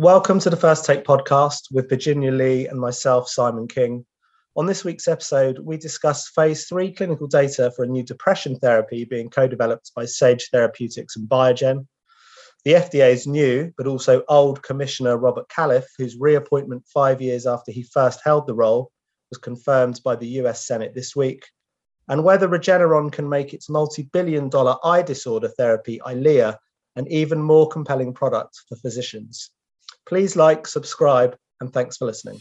Welcome to the First Take podcast with Virginia Li and myself, Simon King. On this week's episode, we discuss phase three clinical data for a new depression therapy being co developed by Sage Therapeutics and Biogen. The FDA's new, but also old Commissioner Robert Califf, whose reappointment five years after he first held the role was confirmed by the US Senate this week, and whether Regeneron can make its multi billion dollar eye disorder therapy, Eylea, an even more compelling product for physicians. Please like, subscribe, and thanks for listening.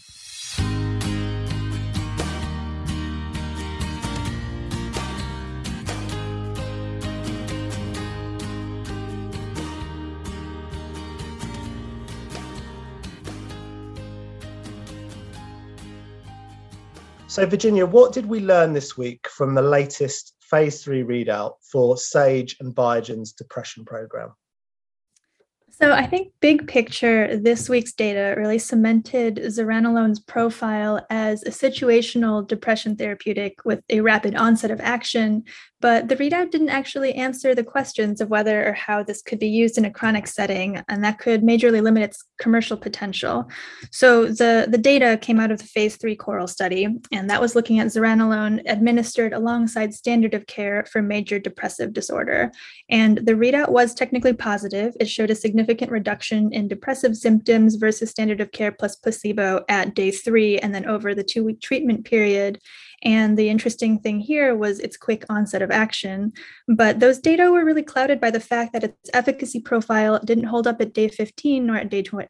So, Virginia, what did we learn this week from the latest phase three readout for Sage and Biogen's depression program? So I think big picture, this week's data really cemented zuranolone's profile as a situational depression therapeutic with a rapid onset of action but the readout didn't actually answer the questions of whether or how this could be used in a chronic setting, and that could majorly limit its commercial potential. So the, the data came out of the phase three CORAL study, and that was looking at zuranolone administered alongside standard of care for major depressive disorder. And the readout was technically positive. It showed a significant reduction in depressive symptoms versus standard of care plus placebo at day three, and then over the two week treatment period. And the interesting thing here was its quick onset of action. But those data were really clouded by the fact that its efficacy profile didn't hold up at day 15 nor at day, 20,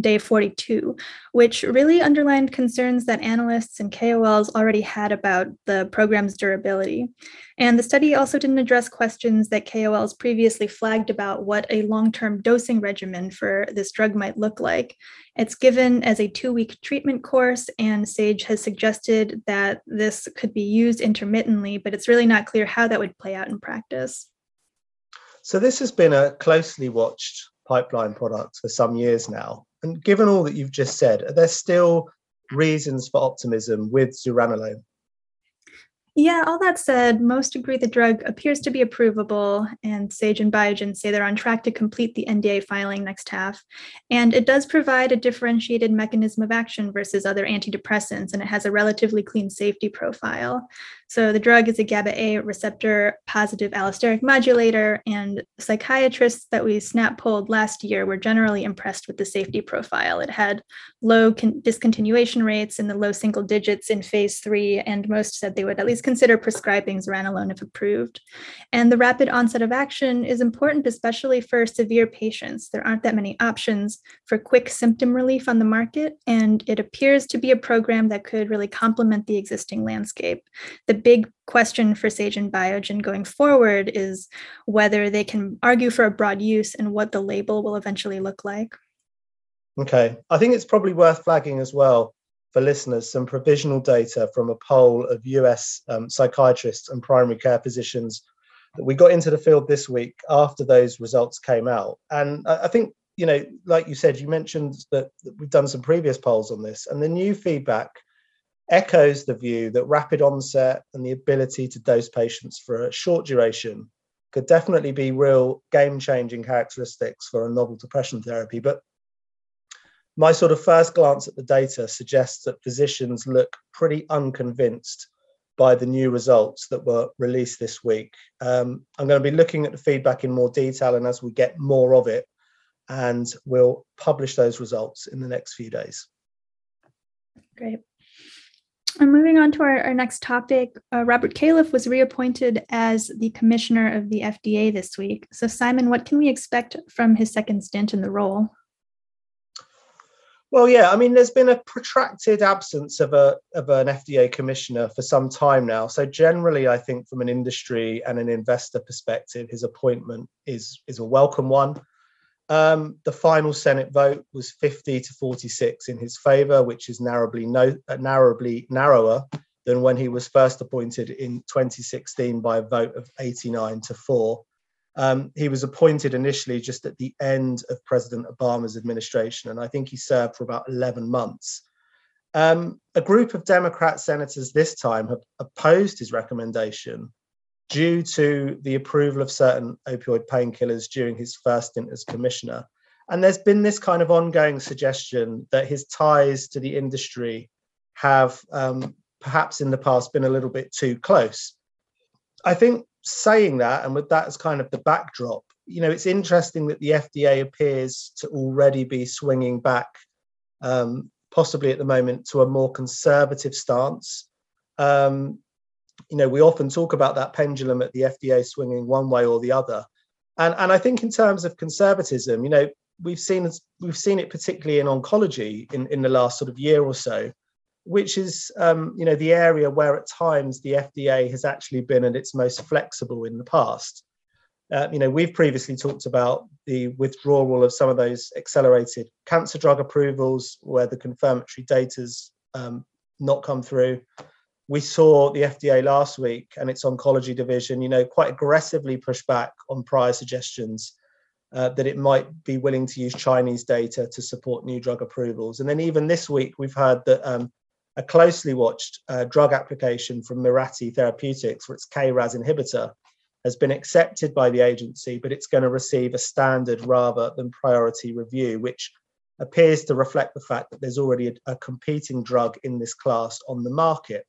day 42, which really underlined concerns that analysts and KOLs already had about the program's durability. And the study also didn't address questions that KOLs previously flagged about what a long term dosing regimen for this drug might look like. It's given as a two week treatment course, and SAGE has suggested that this could be used intermittently, but it's really not clear how that would play out in practice. So, this has been a closely watched pipeline product for some years now. And given all that you've just said, are there still reasons for optimism with zuranolone? Yeah, all that said, most agree the drug appears to be approvable, and Sage and Biogen say they're on track to complete the NDA filing next half. And it does provide a differentiated mechanism of action versus other antidepressants, and it has a relatively clean safety profile. So the drug is a GABA A receptor positive allosteric modulator, and psychiatrists that we snap pulled last year were generally impressed with the safety profile. It had low con- discontinuation rates in the low single digits in phase three, and most said they would at least consider prescribing zuranolone if approved. And the rapid onset of action is important, especially for severe patients. There aren't that many options for quick symptom relief on the market, and it appears to be a program that could really complement the existing landscape. The big question for Sage and Biogen going forward is whether they can argue for a broad use and what the label will eventually look like. Okay. I think it's probably worth flagging as well for listeners some provisional data from a poll of US um, psychiatrists and primary care physicians that we got into the field this week after those results came out. And I think, you know, like you said, you mentioned that, that we've done some previous polls on this, and the new feedback echoes the view that rapid onset and the ability to dose patients for a short duration could definitely be real game changing characteristics for a novel depression therapy. But my sort of first glance at the data suggests that physicians look pretty unconvinced by the new results that were released this week. Um, I'm going to be looking at the feedback in more detail, and as we get more of it, and we'll publish those results in the next few days. Great. And moving on to our, our next topic, uh, Robert Califf was reappointed as the commissioner of the FDA this week. So, Simon, what can we expect from his second stint in the role? Well, yeah, I mean, there's been a protracted absence of a of an FDA commissioner for some time now. So generally, I think from an industry and an investor perspective, his appointment is is a welcome one. Um, the final Senate vote was 50 to 46 in his favor, which is narrowly, no, uh, narrowly narrower than when he was first appointed in 2016 by a vote of 89 to 4. Um, he was appointed initially just at the end of President Obama's administration, and I think he served for about 11 months. Um, a group of Democrat senators this time have opposed his recommendation due to the approval of certain opioid painkillers during his first stint as commissioner. And there's been this kind of ongoing suggestion that his ties to the industry have um, perhaps in the past been a little bit too close. I think saying that, and with that as kind of the backdrop, you know, it's interesting that the FDA appears to already be swinging back, um, possibly at the moment, to a more conservative stance. Um, you know, we often talk about that pendulum at the FDA swinging one way or the other, and and I think in terms of conservatism, you know, we've seen we've seen it particularly in oncology in in the last sort of year or so, which is um, you know the area where at times the FDA has actually been at its most flexible in the past. Uh, you know, we've previously talked about the withdrawal of some of those accelerated cancer drug approvals where the confirmatory data's um, not come through. We saw the FDA last week and its oncology division, you know, quite aggressively push back on prior suggestions uh, that it might be willing to use Chinese data to support new drug approvals. And then even this week, we've heard that um, a closely watched uh, drug application from Mirati Therapeutics for its KRAS inhibitor has been accepted by the agency, but it's going to receive a standard rather than priority review, which appears to reflect the fact that there's already a, a competing drug in this class on the market.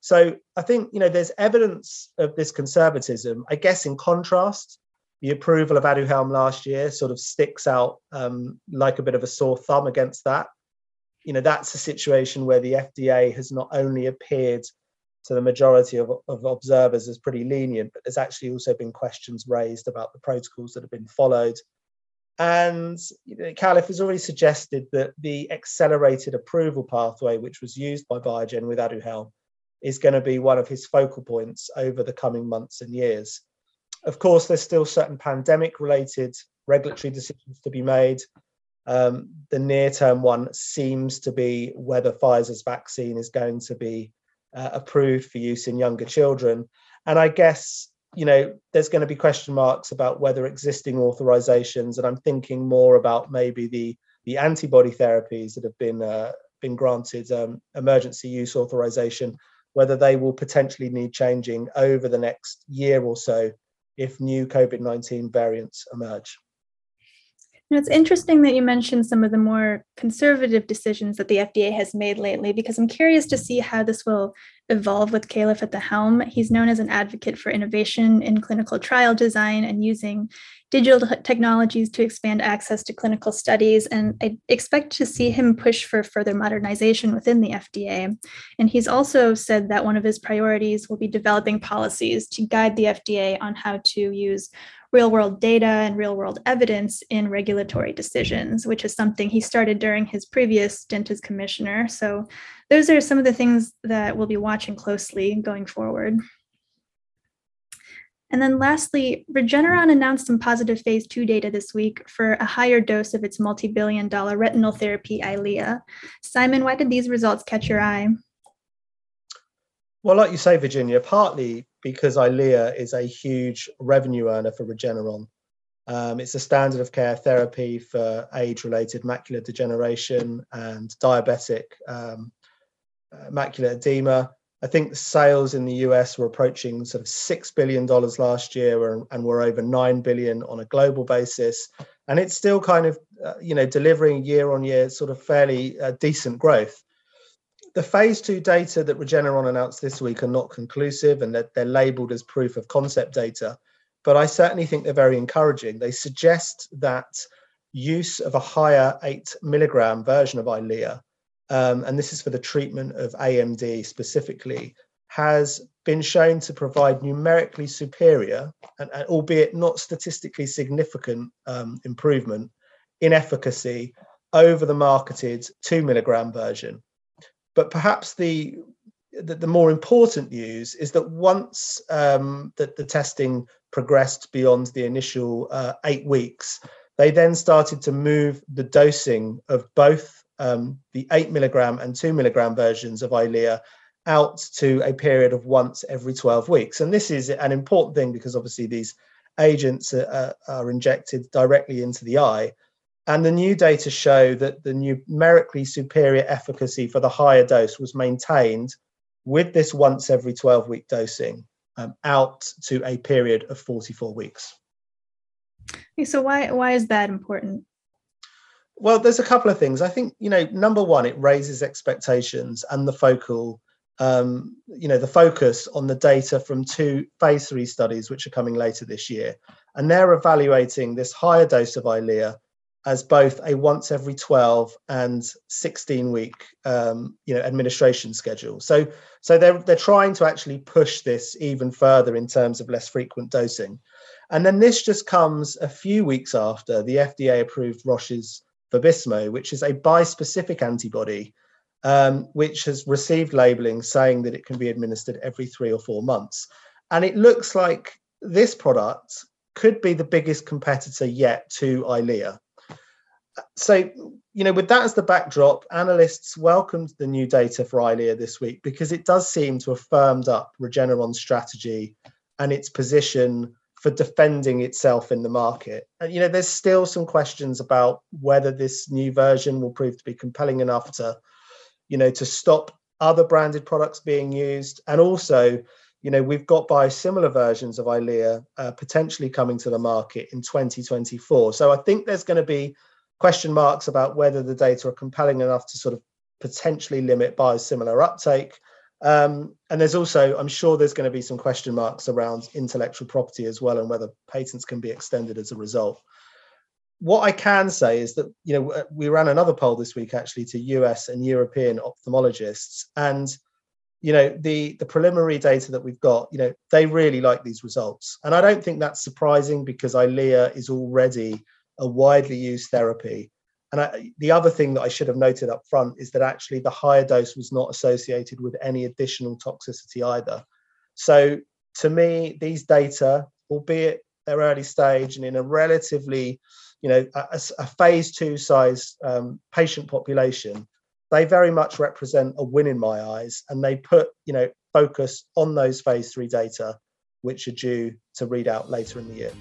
So I think you know there's evidence of this conservatism. I guess in contrast, the approval of Aduhelm last year sort of sticks out um, like a bit of a sore thumb against that you know that's a situation where the FDA has not only appeared to the majority of, of observers as pretty lenient, but there's actually also been questions raised about the protocols that have been followed. And you know, has already suggested that the accelerated approval pathway, which was used by Biogen with Aduhelm, is going to be one of his focal points over the coming months and years. Of course, there's still certain pandemic related regulatory decisions to be made. Um, the near term one seems to be whether Pfizer's vaccine is going to be uh, approved for use in younger children. And I guess, you know, there's going to be question marks about whether existing authorizations, and I'm thinking more about maybe the, the antibody therapies that have been, uh, been granted um, emergency use authorization, whether they will potentially need changing over the next year or so if new COVID 19 variants emerge. Know, it's interesting that you mentioned some of the more conservative decisions that the FDA has made lately, because I'm curious to see how this will evolve with Califf at the helm. He's known as an advocate for innovation in clinical trial design and using digital technologies to expand access to clinical studies. And I expect to see him push for further modernization within the FDA. And he's also said that one of his priorities will be developing policies to guide the FDA on how to use real world data and real world evidence in regulatory decisions, which is something he started during his previous stint as commissioner. So, those are some of the things that we'll be watching closely going forward. And then lastly, Regeneron announced some positive phase two data this week for a higher dose of its multi billion dollar retinal therapy, Eylea. Simon, why did these results catch your eye? Well, like you say, Virginia, partly because Eylea is a huge revenue earner for Regeneron. Um, it's a standard of care therapy for age-related macular degeneration and diabetic um, uh, macular edema. I think sales in the US were approaching sort of six billion dollars last year, and were over nine billion on a global basis. And it's still kind of, uh, you know, delivering year on year sort of fairly uh, decent growth the phase two data that Regeneron announced this week are not conclusive and that they're, labeled as proof of concept data, but I certainly think they're very encouraging. They suggest that use of a higher eight milligram version of Eylea, um, and this is for the treatment of AMD specifically, has been shown to provide numerically superior, and, and albeit not statistically significant, um, improvement in efficacy over the marketed two milligram version. But perhaps the the, the more important news is that once um, that the testing progressed beyond the initial uh, eight weeks, they then started to move the dosing of both um, the eight milligram and two milligram versions of Eylea out to a period of once every 12 weeks. And this is an important thing because obviously these agents are, are injected directly into the eye. And the new data show that the numerically superior efficacy for the higher dose was maintained with this once every 12 week dosing um, out to a period of 44 weeks. Okay, so why why is that important? Well, there's a couple of things. I think, you know, number one, it raises expectations and the focal, um, you know, the focus on the data from two phase three studies, which are coming later this year. And they're evaluating this higher dose of Eylea as both a once every 12 and 16 week um, you know administration schedule. So so they're they're trying to actually push this even further in terms of less frequent dosing. And then this just comes a few weeks after the FDA approved Roche's Vabysmo, which is a bispecific antibody, um, which has received labeling saying that it can be administered every three or four months. And it looks like this product could be the biggest competitor yet to Eylea so you know with that as the backdrop analysts welcomed the new data for Eylea this week because it does seem to have firmed up regeneron's strategy and its position for defending itself in the market. And you know there's still some questions about whether this new version will prove to be compelling enough to you know to stop other branded products being used. And also you know we've got biosimilar versions of Eylea uh, potentially coming to the market in 2024 so i think there's going to be question marks about whether the data are compelling enough to sort of potentially limit biosimilar uptake. Um, and there's also, I'm sure there's going to be some question marks around intellectual property as well and whether patents can be extended as a result. What I can say is that, you know, we ran another poll this week actually to US and European ophthalmologists. And, you know, the, the preliminary data that we've got, you know, they really like these results. And I don't think that's surprising because Eylea is already a widely used therapy. And I, the other thing that I should have noted up front is that actually the higher dose was not associated with any additional toxicity either. So to me, these data, albeit they're early stage and in a relatively, you know, a, a phase two size um, patient population, they very much represent a win in my eyes. And they put, you know, focus on those phase three data, which are due to read out later in the year.